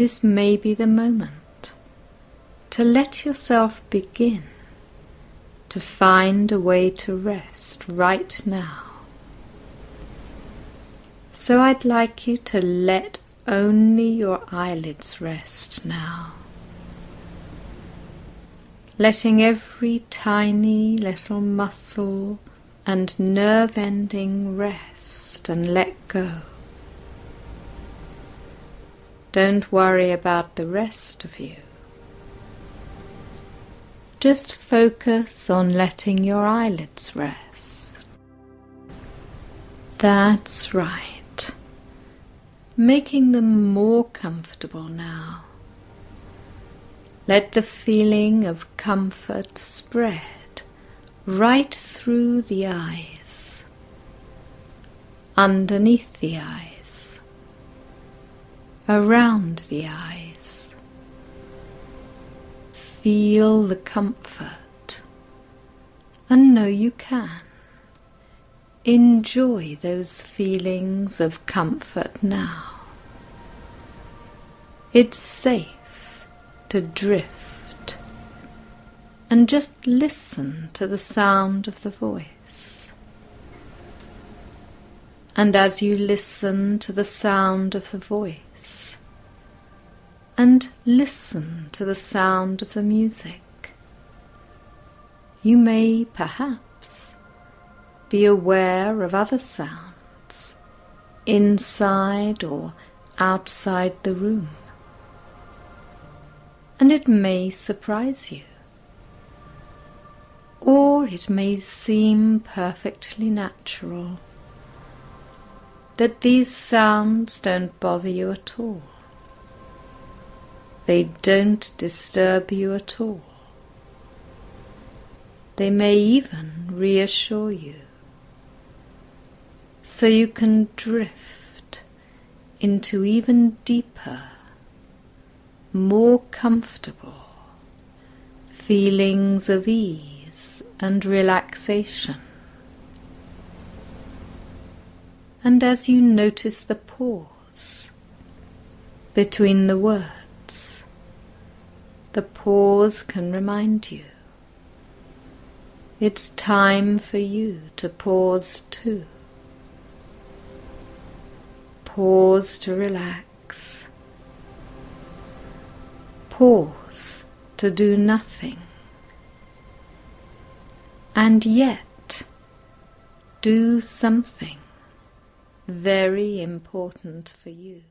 this may be the moment to let yourself begin to find a way to rest right now. So I'd like you to let only your eyelids rest now. Letting every tiny little muscle and nerve ending rest and let go. Don't worry about the rest of you. Just focus on letting your eyelids rest. That's right. Making them more comfortable now. Let the feeling of comfort spread right through the eyes, underneath the eyes, around the eyes. Feel the comfort and know you can. Enjoy those feelings of comfort now. It's safe to drift and just listen to the sound of the voice. And as you listen to the sound of the voice and listen to the sound of the music, you may perhaps be aware of other sounds inside or outside the room and it may surprise you. Or it may seem perfectly natural that these sounds don't bother you at all. They don't disturb you at all. They may even reassure you. So you can drift into even deeper more comfortable, feelings of ease and relaxation. And as you notice the pause between the words, the pause can remind you it's time for you to pause too. Pause to relax pause to do nothing, and yet do something very important for you.